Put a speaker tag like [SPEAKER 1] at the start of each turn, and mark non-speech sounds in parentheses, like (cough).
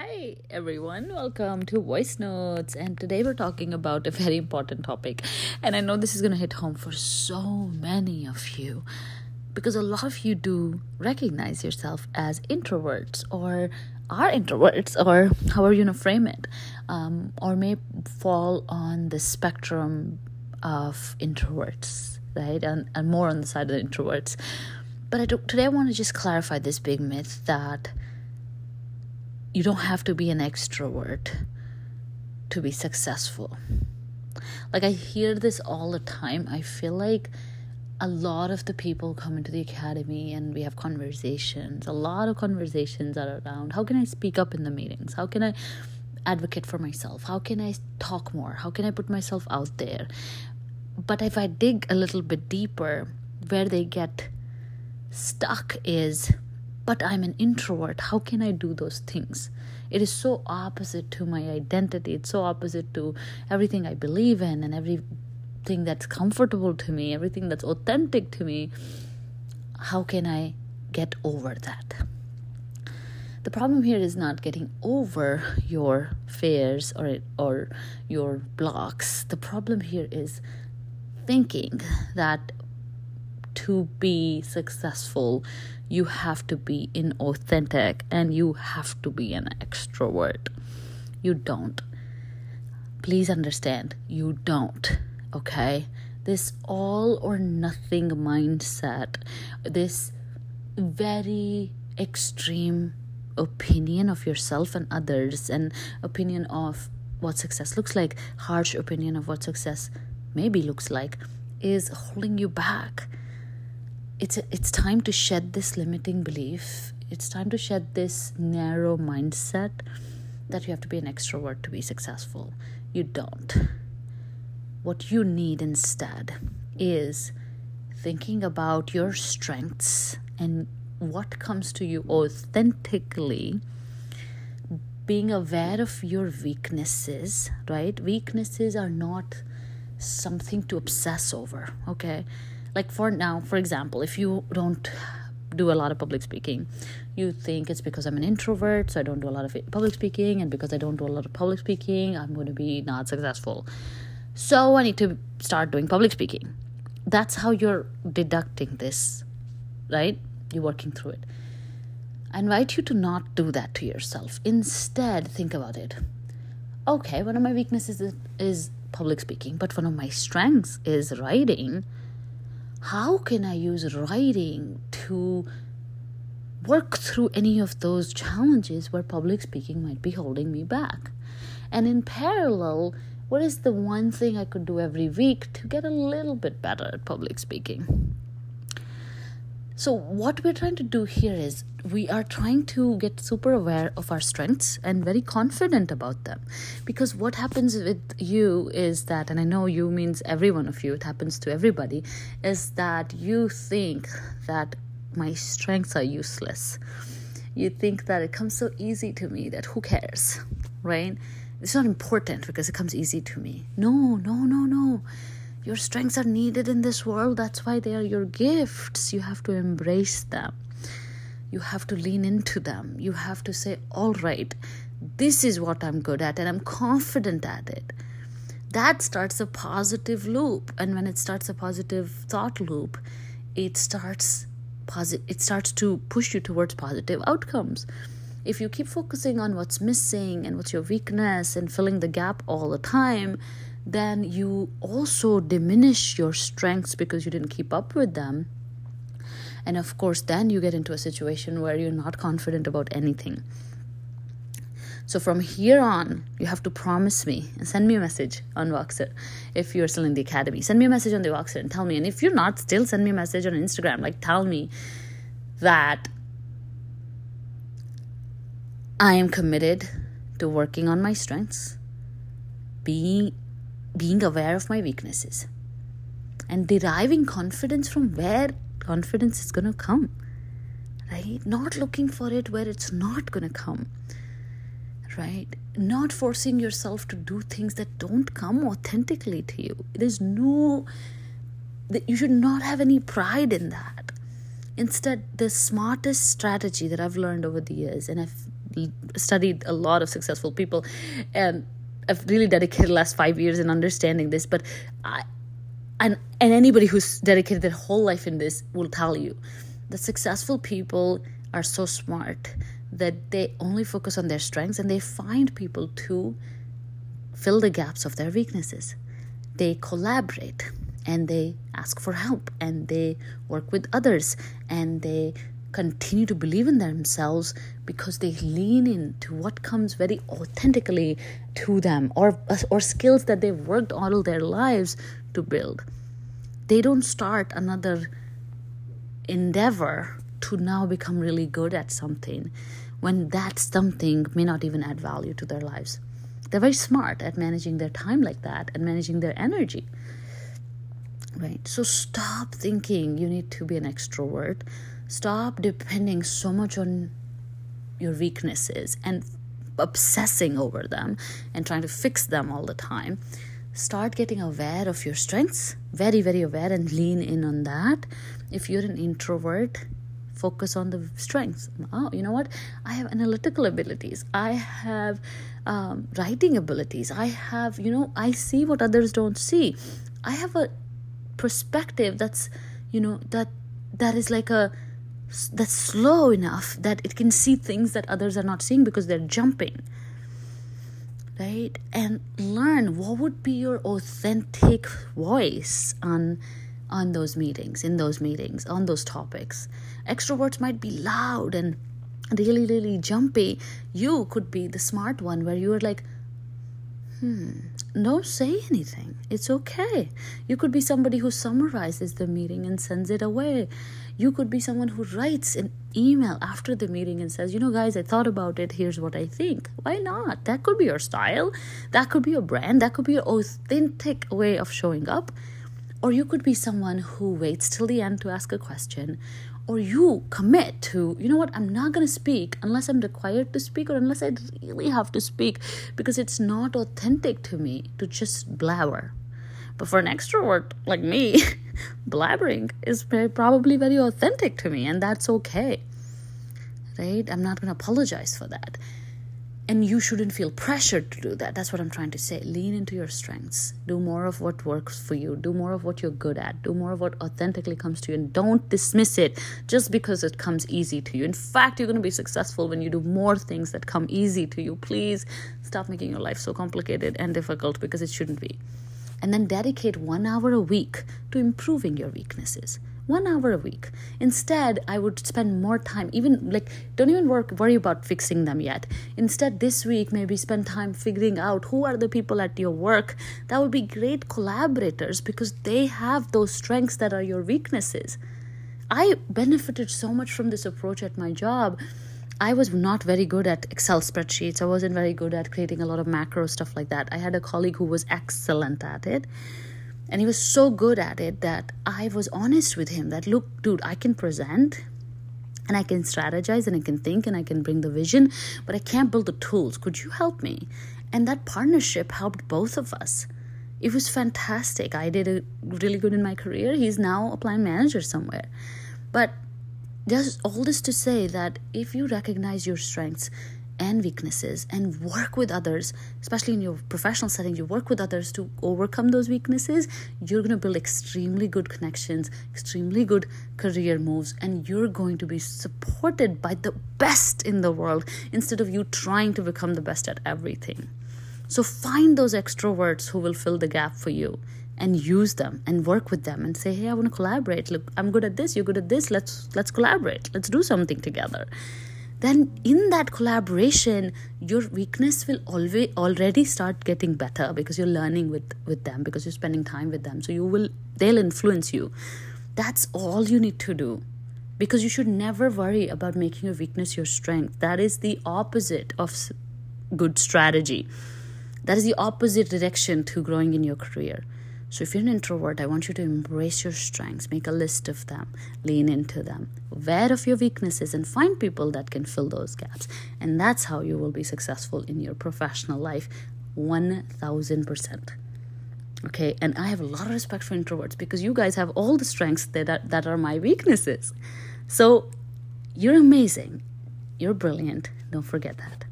[SPEAKER 1] Hi everyone, welcome to Voice Notes. And today we're talking about a very important topic. And I know this is going to hit home for so many of you because a lot of you do recognize yourself as introverts or are introverts or however you want to frame it, um, or may fall on the spectrum of introverts, right? And, and more on the side of the introverts. But I do, today I want to just clarify this big myth that you don't have to be an extrovert to be successful. Like, I hear this all the time. I feel like a lot of the people come into the academy and we have conversations. A lot of conversations are around how can I speak up in the meetings? How can I advocate for myself? How can I talk more? How can I put myself out there? But if I dig a little bit deeper, where they get stuck is but I'm an introvert. How can I do those things? It is so opposite to my identity. It's so opposite to everything I believe in and everything that's comfortable to me, everything that's authentic to me. How can I get over that? The problem here is not getting over your fears or or your blocks. The problem here is thinking that to be successful, you have to be inauthentic and you have to be an extrovert. You don't. Please understand, you don't. Okay? This all or nothing mindset, this very extreme opinion of yourself and others, and opinion of what success looks like, harsh opinion of what success maybe looks like, is holding you back it's it's time to shed this limiting belief. It's time to shed this narrow mindset that you have to be an extrovert to be successful. You don't. What you need instead is thinking about your strengths and what comes to you authentically being aware of your weaknesses right? Weaknesses are not something to obsess over okay like for now for example if you don't do a lot of public speaking you think it's because i'm an introvert so i don't do a lot of public speaking and because i don't do a lot of public speaking i'm going to be not successful. So i need to start doing public speaking. That's how you're deducting this right? You're working through it. I invite you to not do that to yourself. Instead think about it. Okay one of my weaknesses is, is public speaking but one of my strengths is writing how can I use writing to work through any of those challenges where public speaking might be holding me back? And in parallel, what is the one thing I could do every week to get a little bit better at public speaking? So, what we're trying to do here is we are trying to get super aware of our strengths and very confident about them. Because what happens with you is that, and I know you means every one of you, it happens to everybody, is that you think that my strengths are useless. You think that it comes so easy to me that who cares, right? It's not important because it comes easy to me. No, no, no, no your strengths are needed in this world. That's why they are your gifts. You have to embrace them. You have to lean into them. You have to say, all right, this is what I'm good at, and I'm confident at it. That starts a positive loop. And when it starts a positive thought loop, it starts posit- it starts to push you towards positive outcomes. If you keep focusing on what's missing and what's your weakness and filling the gap all the time, then you also diminish your strengths because you didn't keep up with them. And of course, then you get into a situation where you're not confident about anything. So from here on, you have to promise me and send me a message on Voxer if you're still in the academy. Send me a message on the Voxer and tell me. And if you're not, still send me a message on Instagram. Like, tell me that I am committed to working on my strengths, being being aware of my weaknesses and deriving confidence from where confidence is going to come right? Not looking for it where it's not going to come right? Not forcing yourself to do things that don't come authentically to you. There's no that you should not have any pride in that. Instead the smartest strategy that i've learned over the years and i've studied a lot of successful people and I've really dedicated the last five years in understanding this, but I, and and anybody who's dedicated their whole life in this will tell you that successful people are so smart that they only focus on their strengths and they find people to fill the gaps of their weaknesses. They collaborate and they ask for help and they work with others and they continue to believe in themselves because they lean into what comes very authentically to them or or skills that they've worked all their lives to build. They don't start another endeavor to now become really good at something when that something may not even add value to their lives. They're very smart at managing their time like that and managing their energy. Right. So stop thinking you need to be an extrovert Stop depending so much on your weaknesses and obsessing over them and trying to fix them all the time. Start getting aware of your strengths, very, very aware, and lean in on that. If you're an introvert, focus on the strengths. Oh, you know what? I have analytical abilities. I have um, writing abilities. I have, you know, I see what others don't see. I have a perspective that's, you know, that that is like a that's slow enough that it can see things that others are not seeing because they're jumping right? And learn what would be your authentic voice on on those meetings in those meetings on those topics. Extroverts might be loud and really really jumpy. You could be the smart one where you are like hmm don't say anything it's okay you could be somebody who summarizes the meeting and sends it away you could be someone who writes an email after the meeting and says, you know, guys, I thought about it. Here's what I think. Why not? That could be your style. That could be your brand. That could be your authentic way of showing up. Or you could be someone who waits till the end to ask a question. Or you commit to, you know what, I'm not going to speak unless I'm required to speak or unless I really have to speak because it's not authentic to me to just blabber. But for an extrovert like me, (laughs) blabbering is probably very authentic to me, and that's okay. Right? I'm not going to apologize for that. And you shouldn't feel pressured to do that. That's what I'm trying to say. Lean into your strengths. Do more of what works for you. Do more of what you're good at. Do more of what authentically comes to you. And don't dismiss it just because it comes easy to you. In fact, you're going to be successful when you do more things that come easy to you. Please stop making your life so complicated and difficult because it shouldn't be and then dedicate one hour a week to improving your weaknesses one hour a week instead i would spend more time even like don't even work worry about fixing them yet instead this week maybe spend time figuring out who are the people at your work that would be great collaborators because they have those strengths that are your weaknesses i benefited so much from this approach at my job I was not very good at Excel spreadsheets. I wasn't very good at creating a lot of macro stuff like that. I had a colleague who was excellent at it. And he was so good at it that I was honest with him that, look, dude, I can present and I can strategize and I can think and I can bring the vision, but I can't build the tools. Could you help me? And that partnership helped both of us. It was fantastic. I did a really good in my career. He's now a plant manager somewhere. But just all this to say that if you recognize your strengths and weaknesses and work with others, especially in your professional setting, you work with others to overcome those weaknesses, you're going to build extremely good connections, extremely good career moves, and you're going to be supported by the best in the world instead of you trying to become the best at everything. So find those extroverts who will fill the gap for you and use them and work with them and say hey i want to collaborate. Look i'm good at this you're good at this. Let's let's collaborate. Let's do something together then in that collaboration your weakness will always already start getting better because you're learning with with them because you're spending time with them. So you will they'll influence you. That's all you need to do because you should never worry about making your weakness your strength. That is the opposite of good strategy. That is the opposite direction to growing in your career so, if you're an introvert, I want you to embrace your strengths, make a list of them, lean into them, aware of your weaknesses, and find people that can fill those gaps. And that's how you will be successful in your professional life 1000%. Okay, and I have a lot of respect for introverts because you guys have all the strengths that are, that are my weaknesses. So, you're amazing. You're brilliant. Don't forget that.